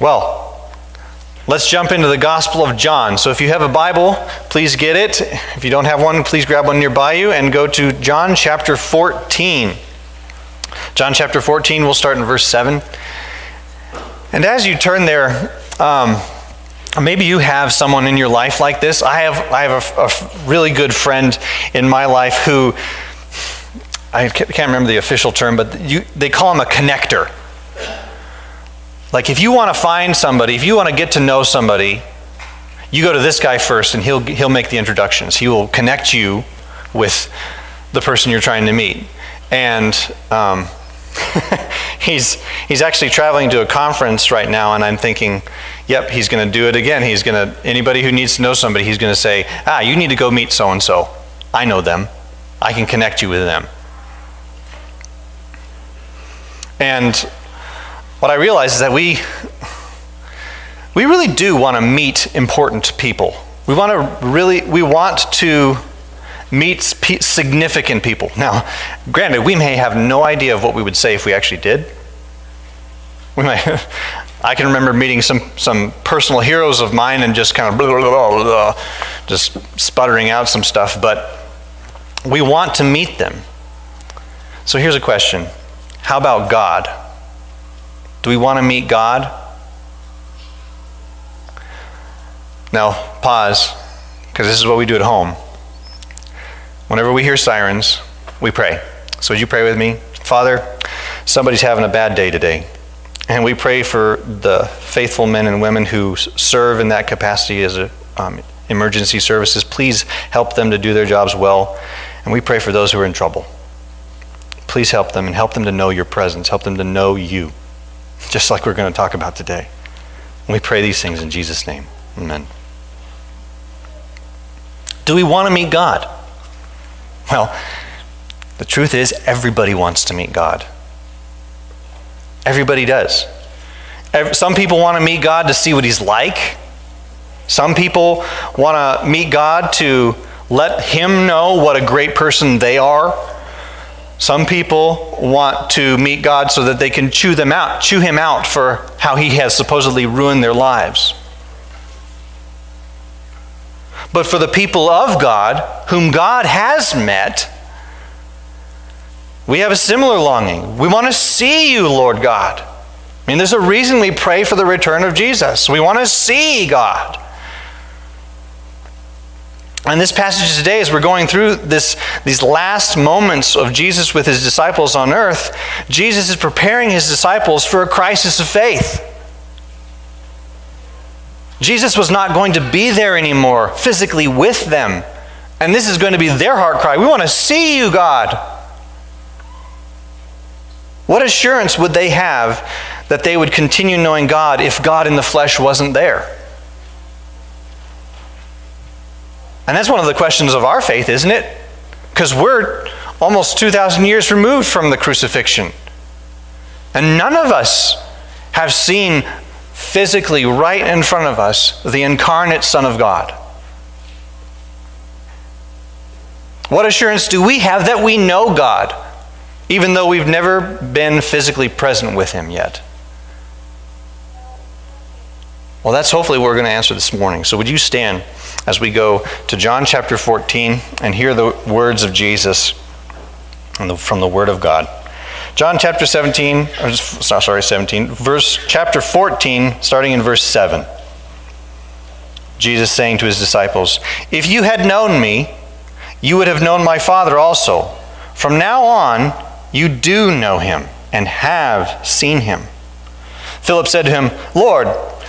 Well, let's jump into the Gospel of John. So if you have a Bible, please get it. If you don't have one, please grab one nearby you and go to John chapter 14. John chapter 14, we'll start in verse 7. And as you turn there, um, maybe you have someone in your life like this. I have, I have a, a really good friend in my life who, I can't remember the official term, but you, they call him a connector. Like if you want to find somebody, if you want to get to know somebody, you go to this guy first and he'll, he'll make the introductions. He will connect you with the person you're trying to meet. And um, he's, he's actually traveling to a conference right now, and I'm thinking, yep, he's going to do it again. He's going to, anybody who needs to know somebody, he's going to say, ah, you need to go meet so and so. I know them. I can connect you with them. And what I realize is that we, we really do want to meet important people. We want to really, we want to meet significant people. Now, granted, we may have no idea of what we would say if we actually did. We might, I can remember meeting some, some personal heroes of mine and just kind of blah, blah, blah, just sputtering out some stuff, but we want to meet them. So here's a question How about God? Do we want to meet God? Now, pause, because this is what we do at home. Whenever we hear sirens, we pray. So, would you pray with me? Father, somebody's having a bad day today. And we pray for the faithful men and women who serve in that capacity as a, um, emergency services. Please help them to do their jobs well. And we pray for those who are in trouble. Please help them and help them to know your presence. Help them to know you just like we're going to talk about today. And we pray these things in Jesus' name. Amen. Do we want to meet God? Well, the truth is, everybody wants to meet God. Everybody does. Some people want to meet God to see what He's like. Some people want to meet God to let Him know what a great person they are. Some people want to meet God so that they can chew them out, chew him out for how he has supposedly ruined their lives. But for the people of God, whom God has met, we have a similar longing. We want to see you, Lord God. I mean, there's a reason we pray for the return of Jesus. We want to see God. And this passage today, as we're going through this, these last moments of Jesus with his disciples on earth, Jesus is preparing his disciples for a crisis of faith. Jesus was not going to be there anymore physically with them. And this is going to be their heart cry. We want to see you, God. What assurance would they have that they would continue knowing God if God in the flesh wasn't there? And that's one of the questions of our faith, isn't it? Because we're almost 2,000 years removed from the crucifixion. And none of us have seen physically right in front of us the incarnate Son of God. What assurance do we have that we know God, even though we've never been physically present with Him yet? Well, that's hopefully what we're going to answer this morning. So, would you stand? as we go to John chapter 14 and hear the words of Jesus from the Word of God. John chapter 17, or sorry, 17, verse chapter 14, starting in verse 7. Jesus saying to his disciples, If you had known me, you would have known my Father also. From now on, you do know him and have seen him. Philip said to him, Lord,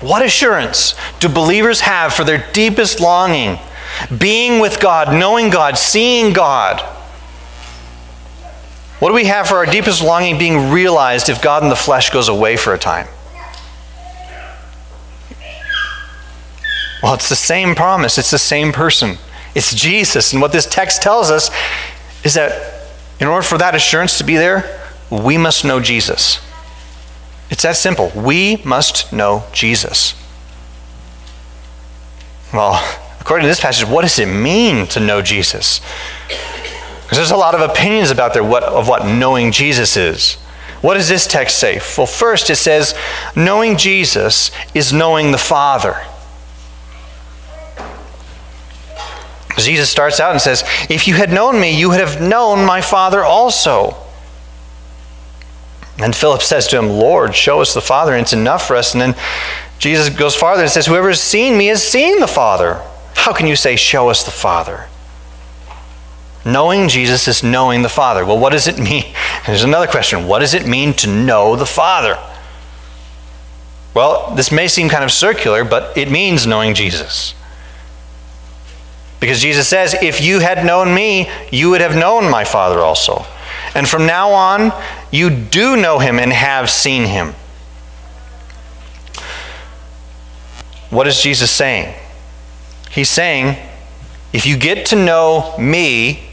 What assurance do believers have for their deepest longing? Being with God, knowing God, seeing God. What do we have for our deepest longing being realized if God in the flesh goes away for a time? Well, it's the same promise, it's the same person. It's Jesus. And what this text tells us is that in order for that assurance to be there, we must know Jesus. It's that simple. We must know Jesus. Well, according to this passage, what does it mean to know Jesus? Because there's a lot of opinions about there what, of what knowing Jesus is. What does this text say? Well, first it says, knowing Jesus is knowing the Father. Jesus starts out and says, If you had known me, you would have known my Father also. And Philip says to him, Lord, show us the Father, and it's enough for us. And then Jesus goes farther and says, Whoever has seen me has seen the Father. How can you say, Show us the Father? Knowing Jesus is knowing the Father. Well, what does it mean? There's another question. What does it mean to know the Father? Well, this may seem kind of circular, but it means knowing Jesus. Because Jesus says, If you had known me, you would have known my Father also. And from now on, you do know him and have seen him. What is Jesus saying? He's saying, if you get to know me,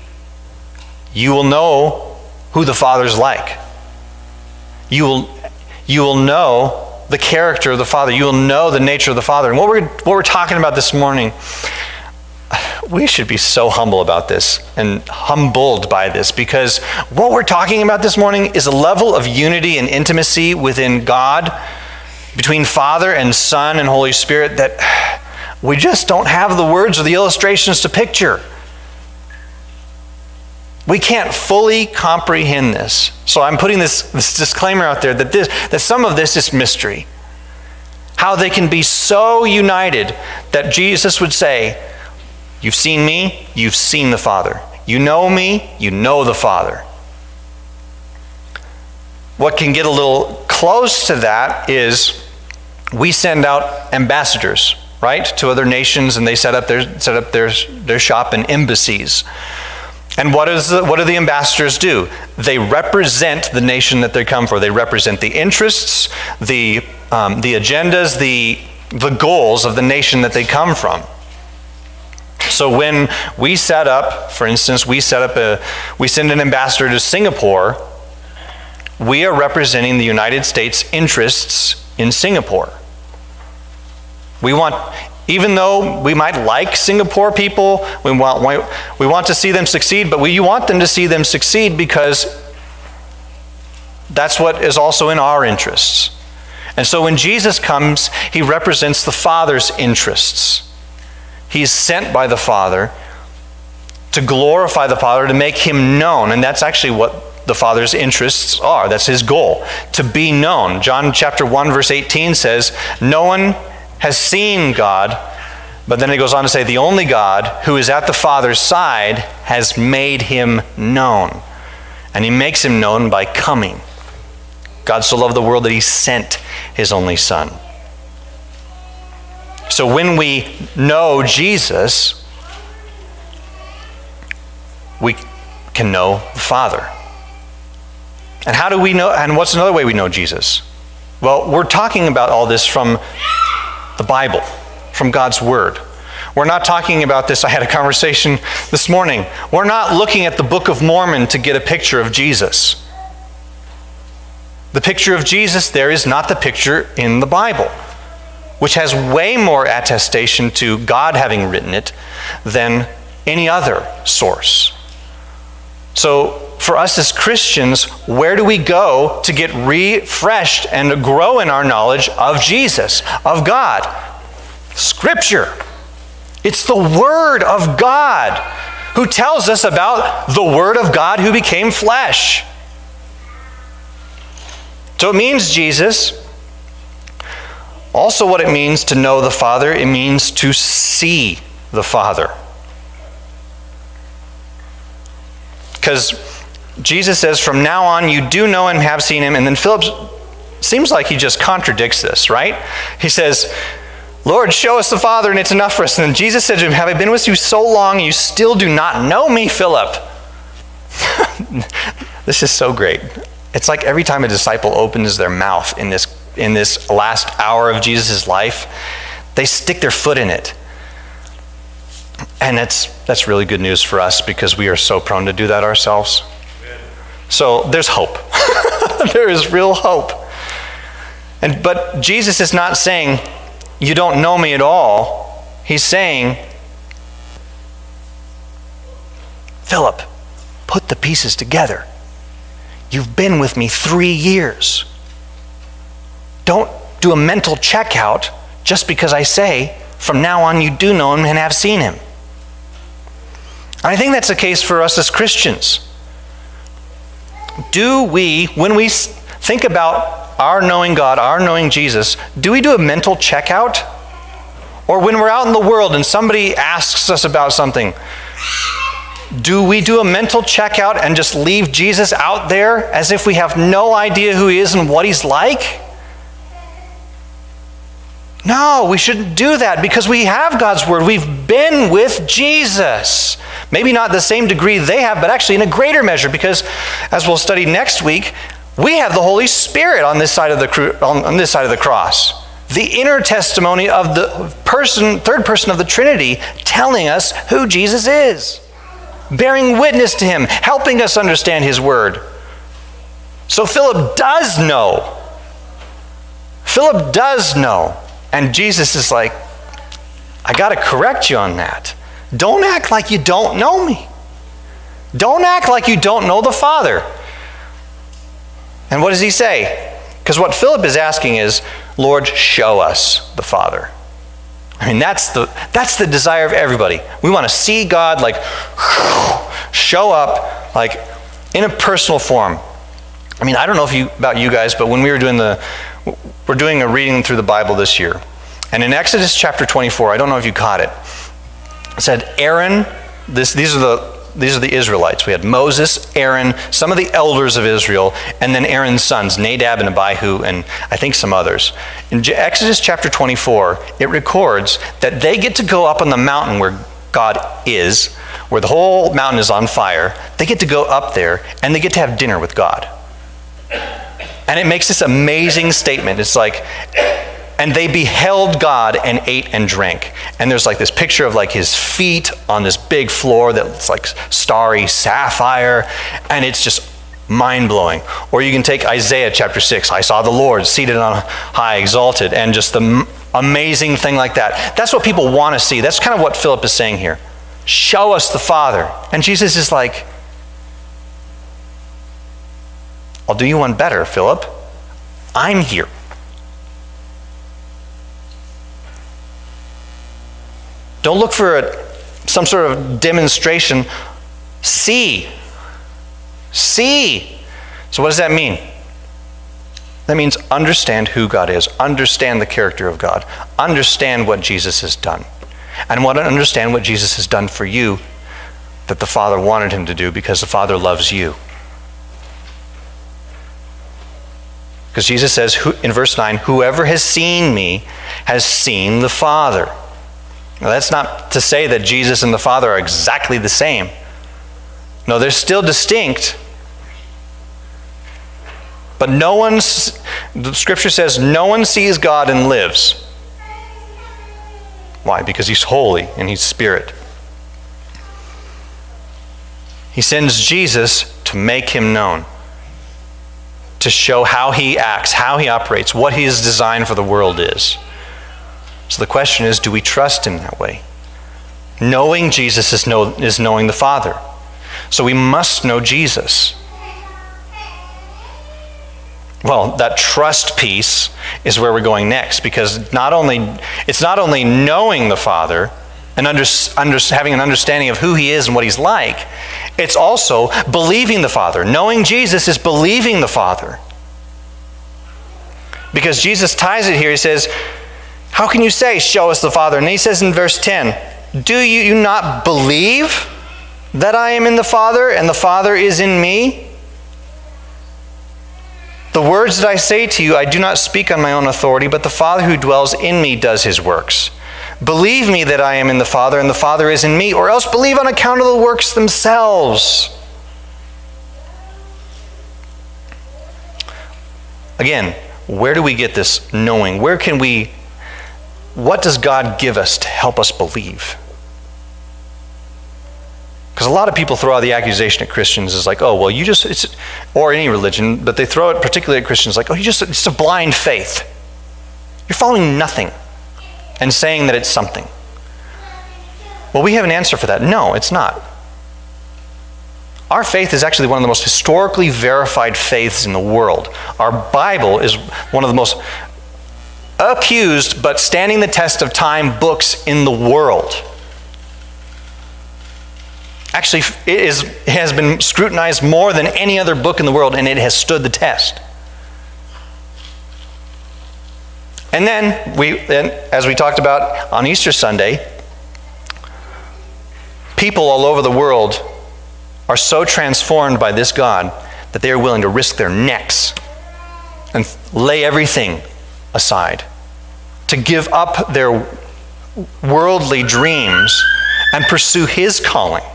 you will know who the Father's like. You will, you will know the character of the Father. You will know the nature of the Father. And what we're, what we're talking about this morning we should be so humble about this and humbled by this because what we're talking about this morning is a level of unity and intimacy within God, between Father and Son and Holy Spirit, that we just don't have the words or the illustrations to picture. We can't fully comprehend this. So I'm putting this, this disclaimer out there that, this, that some of this is mystery. How they can be so united that Jesus would say, You've seen me, you've seen the Father. You know me, you know the Father. What can get a little close to that is we send out ambassadors, right, to other nations, and they set up their, set up their, their shop in embassies. And what, is the, what do the ambassadors do? They represent the nation that they come for. They represent the interests, the, um, the agendas, the, the goals of the nation that they come from. So when we set up, for instance, we set up a, we send an ambassador to Singapore, we are representing the United States interests in Singapore. We want, even though we might like Singapore people, we want, we want to see them succeed, but we want them to see them succeed because that's what is also in our interests. And so when Jesus comes, he represents the Father's interests. He's sent by the Father to glorify the Father, to make him known. And that's actually what the Father's interests are. That's his goal, to be known. John chapter 1, verse 18 says, No one has seen God, but then it goes on to say, The only God who is at the Father's side has made him known. And he makes him known by coming. God so loved the world that he sent his only Son. So when we know Jesus, we can know the Father. And how do we know? And what's another way we know Jesus? Well, we're talking about all this from the Bible, from God's Word. We're not talking about this. I had a conversation this morning. We're not looking at the Book of Mormon to get a picture of Jesus. The picture of Jesus there is not the picture in the Bible which has way more attestation to God having written it than any other source. So, for us as Christians, where do we go to get refreshed and to grow in our knowledge of Jesus, of God? Scripture. It's the Word of God who tells us about the Word of God who became flesh. So it means Jesus also, what it means to know the Father, it means to see the Father. Because Jesus says, From now on, you do know and have seen him. And then Philip seems like he just contradicts this, right? He says, Lord, show us the Father, and it's enough for us. And then Jesus said to him, Have I been with you so long, and you still do not know me, Philip? this is so great. It's like every time a disciple opens their mouth in this in this last hour of Jesus' life, they stick their foot in it. And that's, that's really good news for us because we are so prone to do that ourselves. So there's hope. there is real hope. And, but Jesus is not saying, You don't know me at all. He's saying, Philip, put the pieces together. You've been with me three years. Don't do a mental checkout just because I say, from now on, you do know him and have seen him. I think that's the case for us as Christians. Do we, when we think about our knowing God, our knowing Jesus, do we do a mental checkout? Or when we're out in the world and somebody asks us about something, do we do a mental checkout and just leave Jesus out there as if we have no idea who he is and what he's like? No, we shouldn't do that because we have God's word. We've been with Jesus. Maybe not the same degree they have, but actually in a greater measure because, as we'll study next week, we have the Holy Spirit on this side of the, on this side of the cross. The inner testimony of the person, third person of the Trinity telling us who Jesus is, bearing witness to him, helping us understand his word. So Philip does know. Philip does know. And Jesus is like, I got to correct you on that. Don't act like you don't know me. Don't act like you don't know the Father. And what does he say? Because what Philip is asking is, Lord, show us the Father. I mean, that's the, that's the desire of everybody. We want to see God like show up like in a personal form. I mean, I don't know if you about you guys, but when we were doing the we're doing a reading through the Bible this year. And in Exodus chapter 24, I don't know if you caught it, it said Aaron, this, these, are the, these are the Israelites. We had Moses, Aaron, some of the elders of Israel, and then Aaron's sons, Nadab and Abihu, and I think some others. In Exodus chapter 24, it records that they get to go up on the mountain where God is, where the whole mountain is on fire. They get to go up there and they get to have dinner with God. And it makes this amazing statement. It's like, and they beheld God and ate and drank. And there's like this picture of like his feet on this big floor that's like starry sapphire. And it's just mind blowing. Or you can take Isaiah chapter 6. I saw the Lord seated on high, exalted, and just the amazing thing like that. That's what people want to see. That's kind of what Philip is saying here. Show us the Father. And Jesus is like, I'll do you one better, Philip. I'm here. Don't look for a, some sort of demonstration. See. See. So, what does that mean? That means understand who God is, understand the character of God, understand what Jesus has done, and want to understand what Jesus has done for you that the Father wanted him to do because the Father loves you. Because Jesus says in verse 9, Whoever has seen me has seen the Father. Now, that's not to say that Jesus and the Father are exactly the same. No, they're still distinct. But no one, the scripture says, no one sees God and lives. Why? Because he's holy and he's spirit. He sends Jesus to make him known to show how he acts, how he operates, what his design for the world is. So the question is do we trust him that way? Knowing Jesus is, know, is knowing the Father. So we must know Jesus. Well, that trust piece is where we're going next because not only, it's not only knowing the Father and under, under, having an understanding of who he is and what he's like, it's also believing the Father. Knowing Jesus is believing the Father. Because Jesus ties it here. He says, How can you say, Show us the Father? And he says in verse 10, Do you not believe that I am in the Father and the Father is in me? The words that I say to you, I do not speak on my own authority, but the Father who dwells in me does his works. Believe me that I am in the Father and the Father is in me, or else believe on account of the works themselves. Again, where do we get this knowing? Where can we, what does God give us to help us believe? Because a lot of people throw out the accusation at Christians is like, oh, well, you just, it's, or any religion, but they throw it particularly at Christians like, oh, you just, it's a blind faith. You're following nothing and saying that it's something. Well, we have an answer for that. No, it's not. Our faith is actually one of the most historically verified faiths in the world. Our Bible is one of the most accused but standing the test of time books in the world actually it, is, it has been scrutinized more than any other book in the world, and it has stood the test. And then, we, as we talked about on Easter Sunday, people all over the world are so transformed by this God that they are willing to risk their necks and lay everything aside, to give up their worldly dreams and pursue His calling.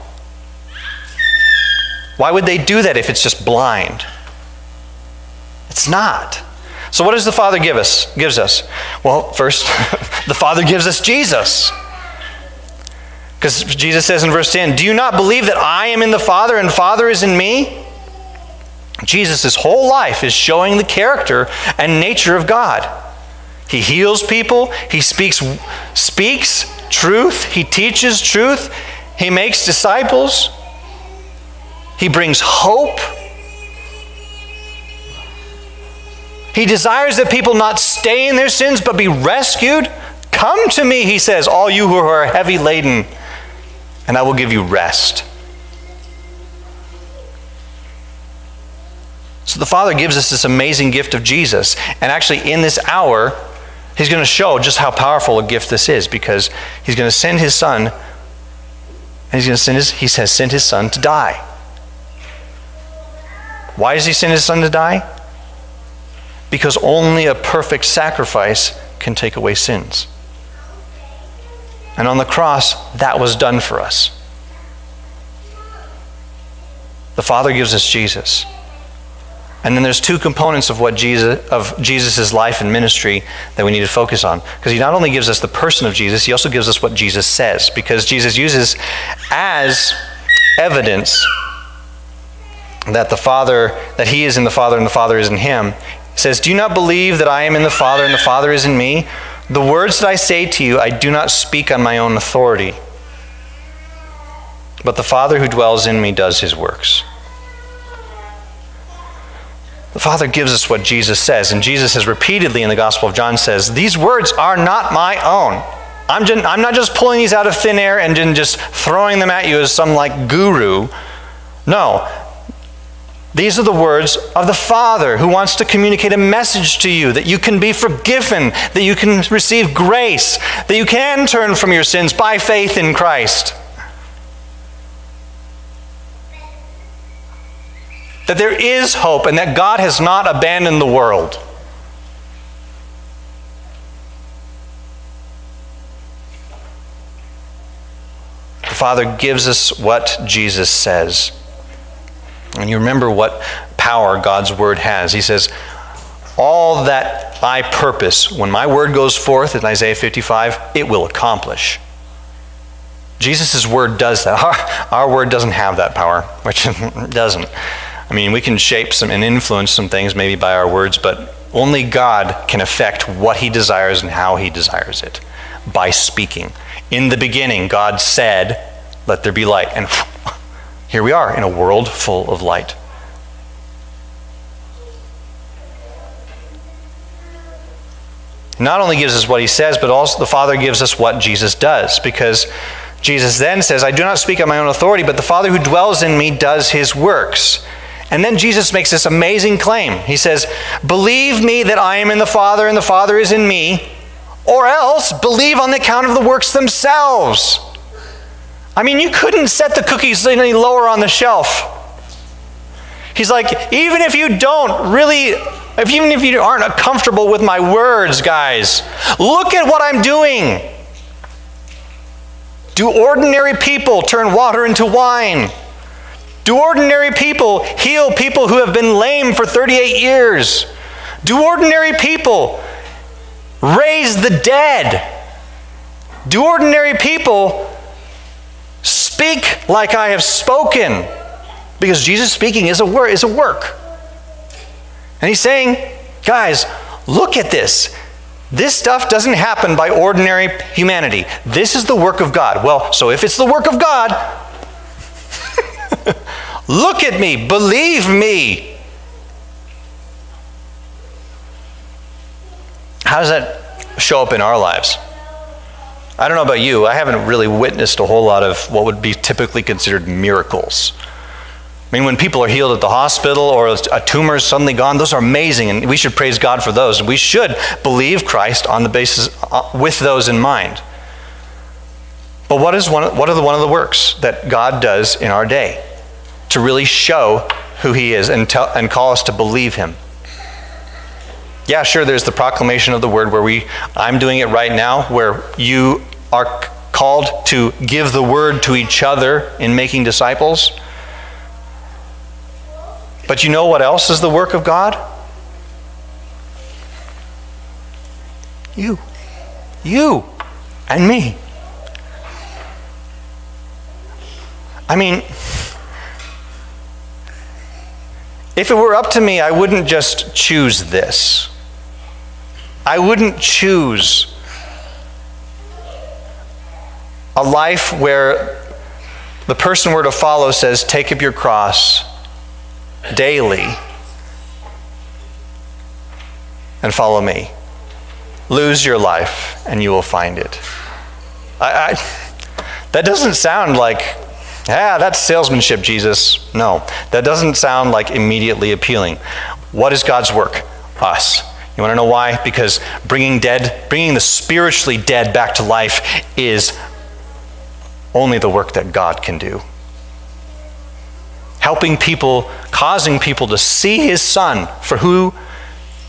Why would they do that if it's just blind? It's not. So what does the Father give us? Gives us? Well, first, the Father gives us Jesus. Because Jesus says in verse 10, Do you not believe that I am in the Father and Father is in me? Jesus' whole life is showing the character and nature of God. He heals people, he speaks, speaks truth, he teaches truth, he makes disciples. He brings hope. He desires that people not stay in their sins but be rescued. Come to me, he says, all you who are heavy laden, and I will give you rest. So the Father gives us this amazing gift of Jesus. And actually, in this hour, He's going to show just how powerful a gift this is because He's going to send His Son, and He's going to send His, He has sent His Son to die. Why does he send his son to die? Because only a perfect sacrifice can take away sins. And on the cross, that was done for us. The Father gives us Jesus. And then there's two components of what Jesus of Jesus' life and ministry that we need to focus on. Because he not only gives us the person of Jesus, he also gives us what Jesus says. Because Jesus uses as evidence that the Father, that he is in the Father and the Father is in him, says, Do you not believe that I am in the Father and the Father is in me? The words that I say to you, I do not speak on my own authority. But the Father who dwells in me does his works. The Father gives us what Jesus says, and Jesus has repeatedly in the Gospel of John says, These words are not my own. I'm, just, I'm not just pulling these out of thin air and just throwing them at you as some like guru. No, these are the words of the Father who wants to communicate a message to you that you can be forgiven, that you can receive grace, that you can turn from your sins by faith in Christ. That there is hope and that God has not abandoned the world. The Father gives us what Jesus says. And you remember what power God's word has. He says, All that I purpose, when my word goes forth in Isaiah 55, it will accomplish. Jesus' word does that. Our, our, word doesn't have that power, which doesn't. I mean, we can shape some and influence some things maybe by our words, but only God can affect what he desires and how he desires it by speaking. In the beginning, God said, Let there be light. And here we are in a world full of light. Not only gives us what he says, but also the Father gives us what Jesus does. Because Jesus then says, I do not speak on my own authority, but the Father who dwells in me does his works. And then Jesus makes this amazing claim. He says, Believe me that I am in the Father and the Father is in me, or else believe on the account of the works themselves. I mean, you couldn't set the cookies any lower on the shelf. He's like, even if you don't really, if even if you aren't comfortable with my words, guys, look at what I'm doing. Do ordinary people turn water into wine? Do ordinary people heal people who have been lame for 38 years? Do ordinary people raise the dead? Do ordinary people speak like I have spoken? Because Jesus speaking is a, wor- is a work. And he's saying, guys, look at this. This stuff doesn't happen by ordinary humanity. This is the work of God. Well, so if it's the work of God, look at me, believe me. How does that show up in our lives? I don't know about you, I haven't really witnessed a whole lot of what would be typically considered miracles. I mean, when people are healed at the hospital or a tumor is suddenly gone, those are amazing, and we should praise God for those. We should believe Christ on the basis uh, with those in mind. But what is one? What are the one of the works that God does in our day to really show who He is and tell, and call us to believe Him? Yeah, sure. There's the proclamation of the word where we. I'm doing it right now, where you are called to give the word to each other in making disciples. But you know what else is the work of God? You. You and me. I mean, if it were up to me, I wouldn't just choose this. I wouldn't choose a life where the person we're to follow says, Take up your cross daily and follow me. Lose your life and you will find it. I, I, that doesn't sound like, ah, that's salesmanship, Jesus. No, that doesn't sound like immediately appealing. What is God's work? Us. You want to know why? Because bringing dead, bringing the spiritually dead back to life is only the work that God can do helping people, causing people to see his son for who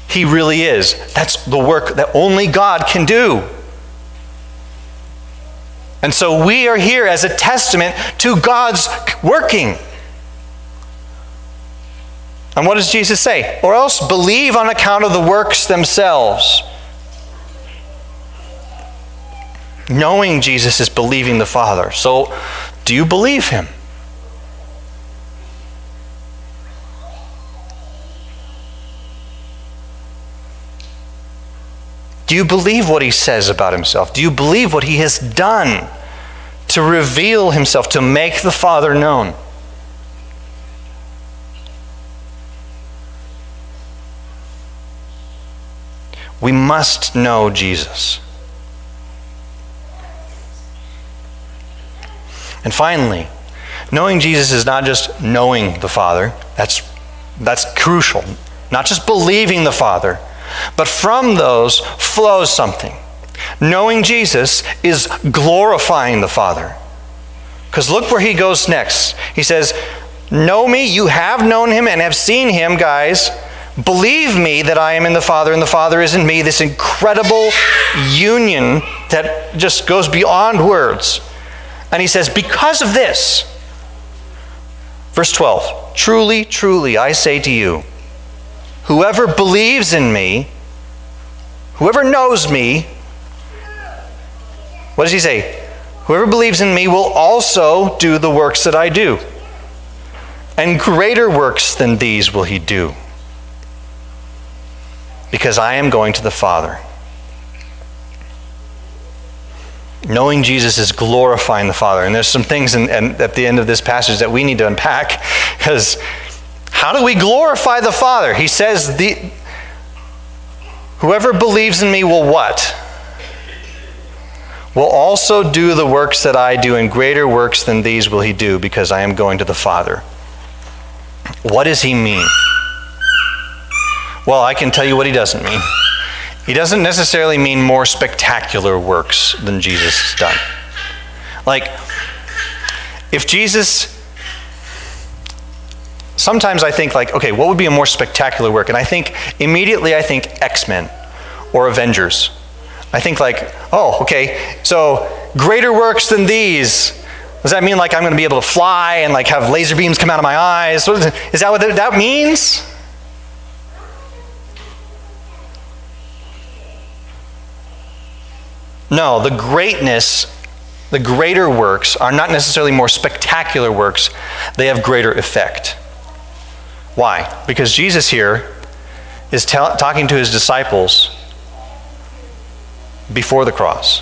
he really is. That's the work that only God can do. And so we are here as a testament to God's working. And what does Jesus say? Or else believe on account of the works themselves. Knowing Jesus is believing the Father. So, do you believe him? Do you believe what he says about himself? Do you believe what he has done to reveal himself, to make the Father known? We must know Jesus. And finally, knowing Jesus is not just knowing the Father, that's, that's crucial. Not just believing the Father, but from those flows something. Knowing Jesus is glorifying the Father. Because look where he goes next. He says, Know me, you have known him and have seen him, guys. Believe me that I am in the Father and the Father is in me. This incredible union that just goes beyond words. And he says, Because of this, verse 12, truly, truly, I say to you, Whoever believes in me, whoever knows me, what does he say? Whoever believes in me will also do the works that I do. And greater works than these will he do. Because I am going to the Father. Knowing Jesus is glorifying the Father. And there's some things in, in, at the end of this passage that we need to unpack because how do we glorify the Father? He says, the, Whoever believes in me will what? Will also do the works that I do, and greater works than these will he do, because I am going to the Father. What does he mean? Well, I can tell you what he doesn't mean. He doesn't necessarily mean more spectacular works than Jesus has done. Like, if Jesus sometimes I think like, okay, what would be a more spectacular work? And I think immediately I think X-Men or Avengers. I think like, oh, okay, so greater works than these. Does that mean like I'm going to be able to fly and like have laser beams come out of my eyes? Is that what that means? No, the greatness, the greater works are not necessarily more spectacular works, they have greater effect. Why? Because Jesus here is tell, talking to his disciples before the cross.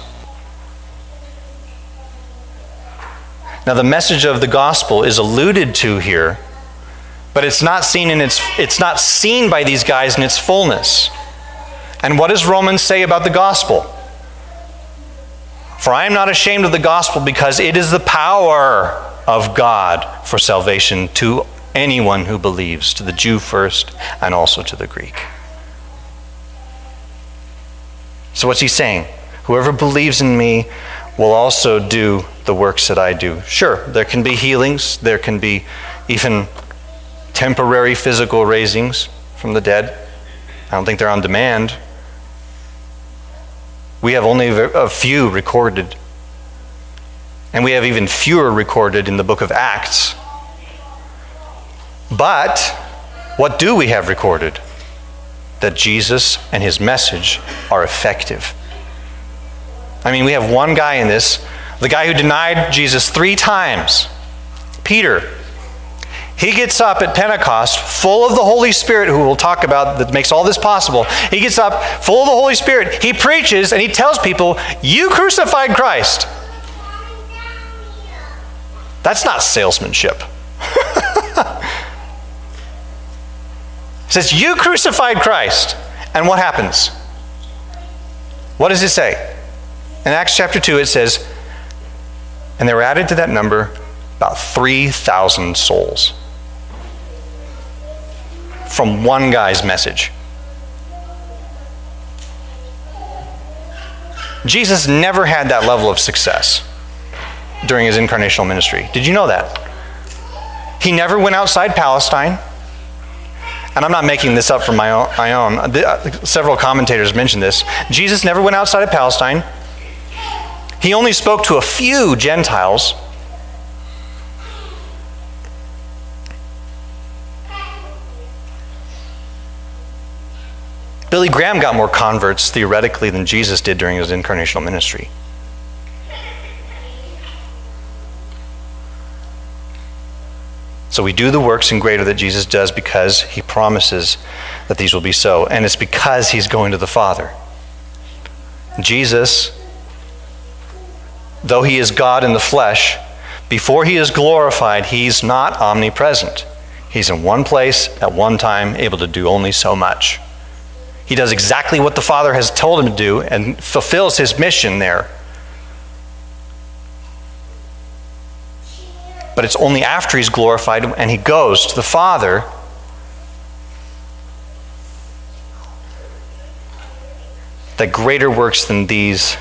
Now, the message of the gospel is alluded to here, but it's not seen in its it's not seen by these guys in its fullness. And what does Romans say about the gospel? For I am not ashamed of the gospel because it is the power of God for salvation to anyone who believes, to the Jew first and also to the Greek. So, what's he saying? Whoever believes in me will also do the works that I do. Sure, there can be healings, there can be even temporary physical raisings from the dead. I don't think they're on demand. We have only a few recorded. And we have even fewer recorded in the book of Acts. But what do we have recorded? That Jesus and his message are effective. I mean, we have one guy in this, the guy who denied Jesus three times, Peter. He gets up at Pentecost full of the Holy Spirit, who we'll talk about that makes all this possible. He gets up full of the Holy Spirit. He preaches and he tells people, You crucified Christ. That's not salesmanship. he says, You crucified Christ. And what happens? What does it say? In Acts chapter 2, it says, And there were added to that number about 3,000 souls from one guy's message. Jesus never had that level of success during his incarnational ministry. Did you know that? He never went outside Palestine. And I'm not making this up from my own. My own. Uh, several commentators mentioned this. Jesus never went outside of Palestine. He only spoke to a few Gentiles Billy Graham got more converts theoretically than Jesus did during his incarnational ministry. So we do the works in greater that Jesus does because he promises that these will be so. And it's because he's going to the Father. Jesus, though he is God in the flesh, before he is glorified, he's not omnipresent. He's in one place at one time, able to do only so much. He does exactly what the Father has told him to do and fulfills his mission there. But it's only after he's glorified and he goes to the Father that greater works than these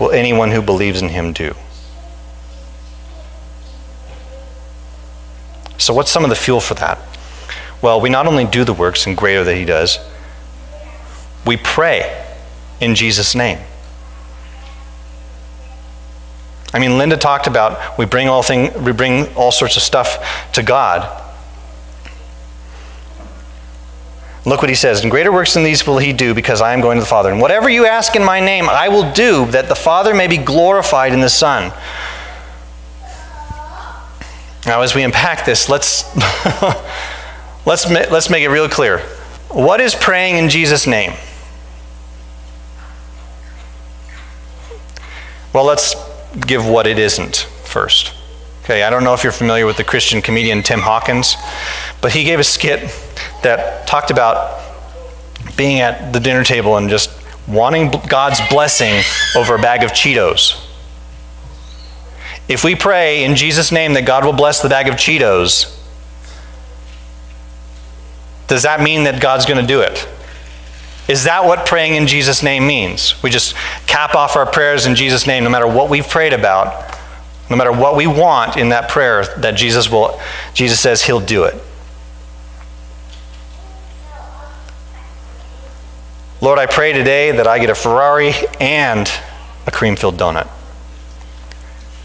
will anyone who believes in him do. So, what's some of the fuel for that? Well, we not only do the works and greater that he does, we pray in Jesus' name. I mean, Linda talked about we bring all thing, we bring all sorts of stuff to God. Look what he says. And greater works than these will he do because I am going to the Father. And whatever you ask in my name, I will do that the Father may be glorified in the Son. Now, as we unpack this, let's, let's, let's make it real clear. What is praying in Jesus' name? Well, let's give what it isn't first. Okay, I don't know if you're familiar with the Christian comedian Tim Hawkins, but he gave a skit that talked about being at the dinner table and just wanting God's blessing over a bag of Cheetos. If we pray in Jesus' name that God will bless the bag of Cheetos, does that mean that God's going to do it? Is that what praying in Jesus' name means? We just cap off our prayers in Jesus' name no matter what we've prayed about? No matter what we want in that prayer, that Jesus will Jesus says he'll do it. Lord, I pray today that I get a Ferrari and a cream filled donut.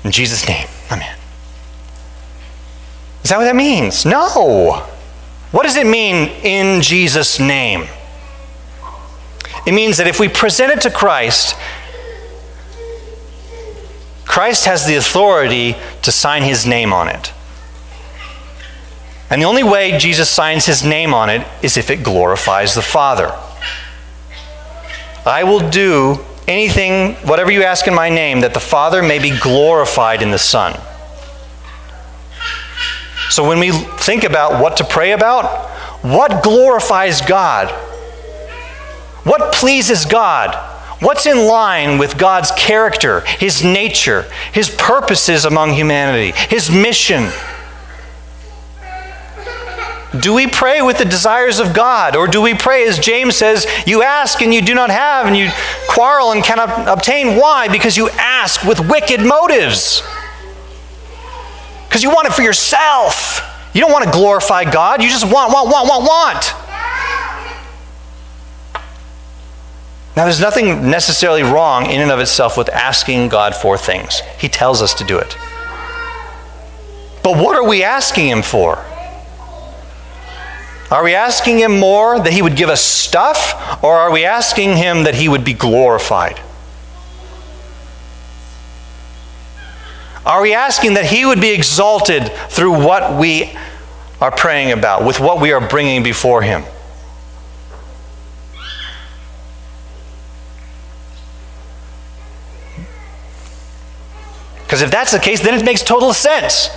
In Jesus' name, amen. Is that what that means? No. What does it mean in Jesus' name? It means that if we present it to Christ, Christ has the authority to sign his name on it. And the only way Jesus signs his name on it is if it glorifies the Father. I will do anything, whatever you ask in my name, that the Father may be glorified in the Son. So when we think about what to pray about, what glorifies God? What pleases God? What's in line with God's character, His nature, His purposes among humanity, His mission? Do we pray with the desires of God? Or do we pray, as James says, you ask and you do not have, and you quarrel and cannot obtain? Why? Because you ask with wicked motives. Because you want it for yourself. You don't want to glorify God. You just want, want, want, want, want. Now, there's nothing necessarily wrong in and of itself with asking God for things. He tells us to do it. But what are we asking Him for? Are we asking Him more that He would give us stuff, or are we asking Him that He would be glorified? Are we asking that He would be exalted through what we are praying about, with what we are bringing before Him? Because if that's the case, then it makes total sense.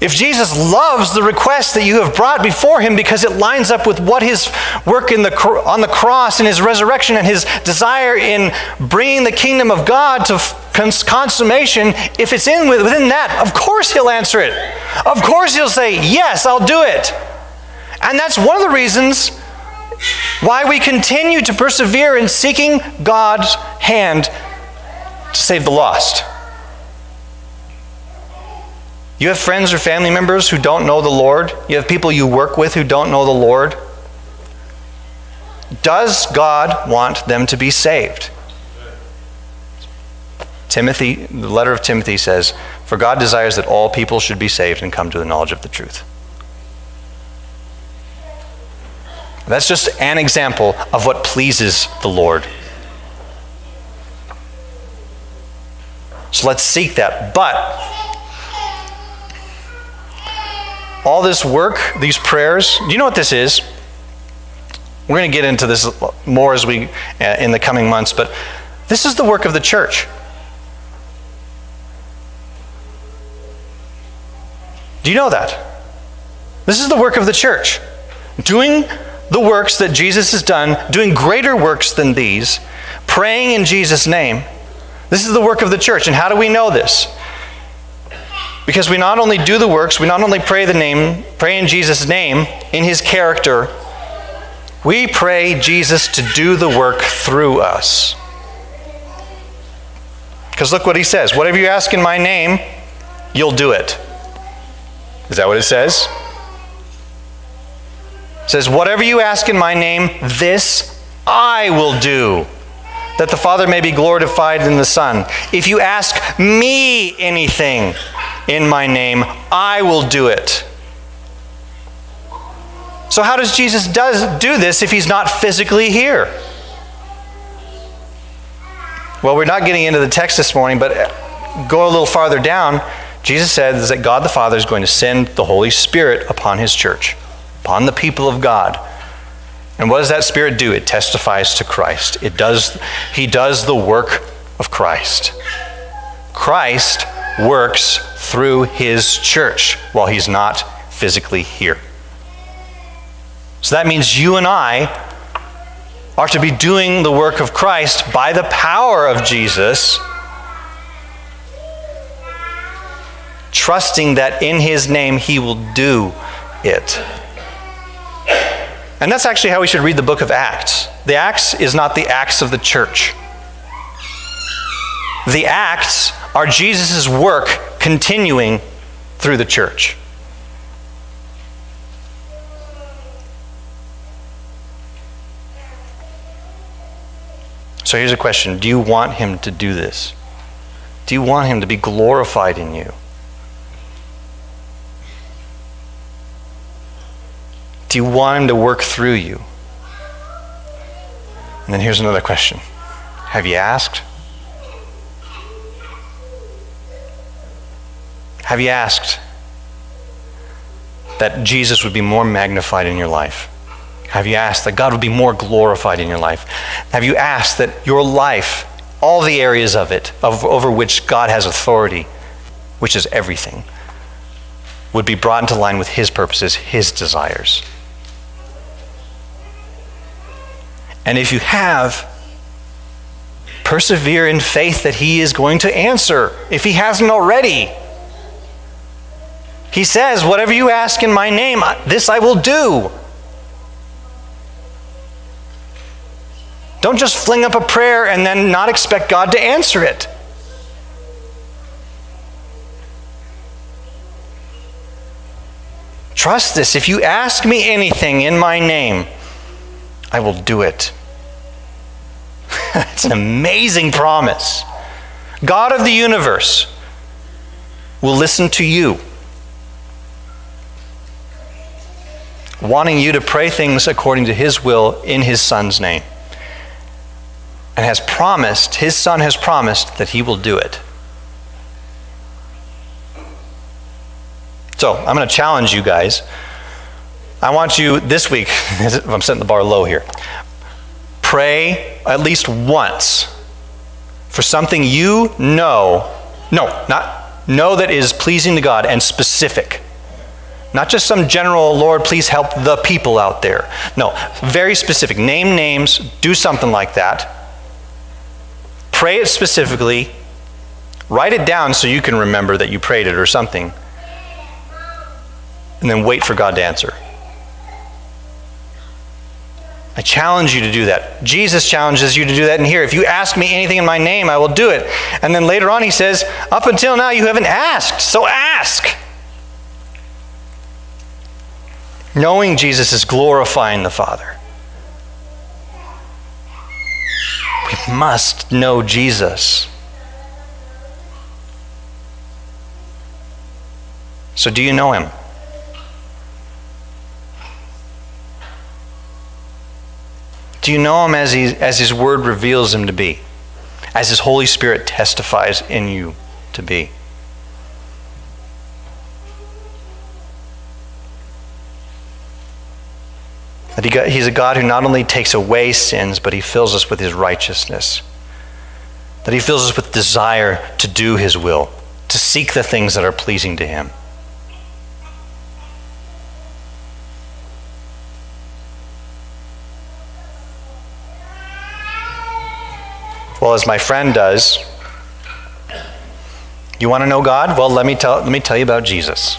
If Jesus loves the request that you have brought before him because it lines up with what his work in the, on the cross and his resurrection and his desire in bringing the kingdom of God to consummation, if it's in within that, of course he'll answer it. Of course he'll say, Yes, I'll do it. And that's one of the reasons why we continue to persevere in seeking God's hand to save the lost. You have friends or family members who don't know the Lord. You have people you work with who don't know the Lord. Does God want them to be saved? Timothy, the letter of Timothy says, For God desires that all people should be saved and come to the knowledge of the truth. That's just an example of what pleases the Lord. So let's seek that. But all this work, these prayers, do you know what this is? We're going to get into this more as we uh, in the coming months, but this is the work of the church. Do you know that? This is the work of the church. Doing the works that Jesus has done, doing greater works than these, praying in Jesus' name. This is the work of the church. And how do we know this? Because we not only do the works, we not only pray the name, pray in Jesus' name, in his character, we pray Jesus to do the work through us. Because look what he says whatever you ask in my name, you'll do it. Is that what it says? It says, Whatever you ask in my name, this I will do that the Father may be glorified in the Son. If you ask me anything in my name, I will do it. So, how does Jesus does, do this if he's not physically here? Well, we're not getting into the text this morning, but go a little farther down. Jesus says that God the Father is going to send the Holy Spirit upon his church, upon the people of God. And what does that Spirit do? It testifies to Christ. It does, he does the work of Christ. Christ works through his church while he's not physically here. So that means you and I are to be doing the work of Christ by the power of Jesus, trusting that in his name he will do it. And that's actually how we should read the book of Acts. The Acts is not the acts of the church. The Acts Are Jesus' work continuing through the church? So here's a question Do you want him to do this? Do you want him to be glorified in you? Do you want him to work through you? And then here's another question Have you asked? Have you asked that Jesus would be more magnified in your life? Have you asked that God would be more glorified in your life? Have you asked that your life, all the areas of it of, over which God has authority, which is everything, would be brought into line with His purposes, His desires? And if you have, persevere in faith that He is going to answer if He hasn't already. He says, Whatever you ask in my name, this I will do. Don't just fling up a prayer and then not expect God to answer it. Trust this. If you ask me anything in my name, I will do it. it's an amazing promise. God of the universe will listen to you, wanting you to pray things according to his will in his son's name. And has promised, his son has promised that he will do it. So I'm going to challenge you guys I want you this week, I'm setting the bar low here, pray at least once for something you know, no, not know that is pleasing to God and specific. Not just some general, Lord, please help the people out there. No, very specific. Name names, do something like that. Pray it specifically. Write it down so you can remember that you prayed it or something. And then wait for God to answer. I challenge you to do that. Jesus challenges you to do that in here. If you ask me anything in my name, I will do it. And then later on, he says, Up until now, you haven't asked, so ask. Knowing Jesus is glorifying the Father. We must know Jesus. So, do you know him? Do you know him as, he, as his word reveals him to be? As his Holy Spirit testifies in you to be? That he got, he's a God who not only takes away sins, but he fills us with his righteousness. That he fills us with desire to do his will, to seek the things that are pleasing to him. Well, as my friend does, you want to know God? Well, let me tell, let me tell you about Jesus.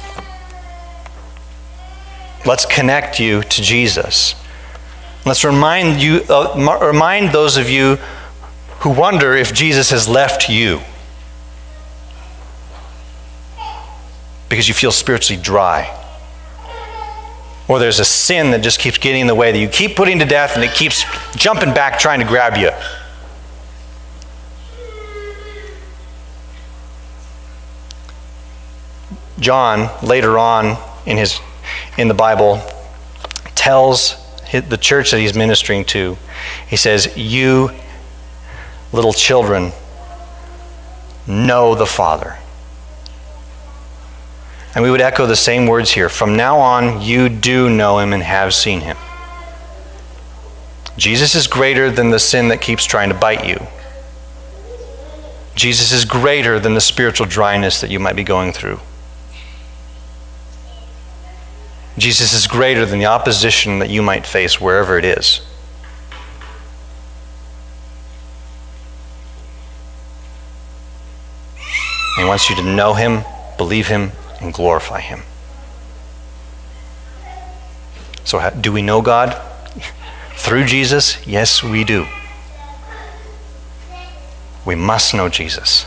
Let's connect you to Jesus. Let's remind you, uh, remind those of you who wonder if Jesus has left you because you feel spiritually dry. Or there's a sin that just keeps getting in the way that you keep putting to death and it keeps jumping back trying to grab you. John, later on in, his, in the Bible, tells the church that he's ministering to, he says, You little children know the Father. And we would echo the same words here. From now on, you do know him and have seen him. Jesus is greater than the sin that keeps trying to bite you. Jesus is greater than the spiritual dryness that you might be going through. Jesus is greater than the opposition that you might face wherever it is. He wants you to know Him, believe Him, and glorify Him. So, do we know God? Through Jesus? Yes, we do. We must know Jesus.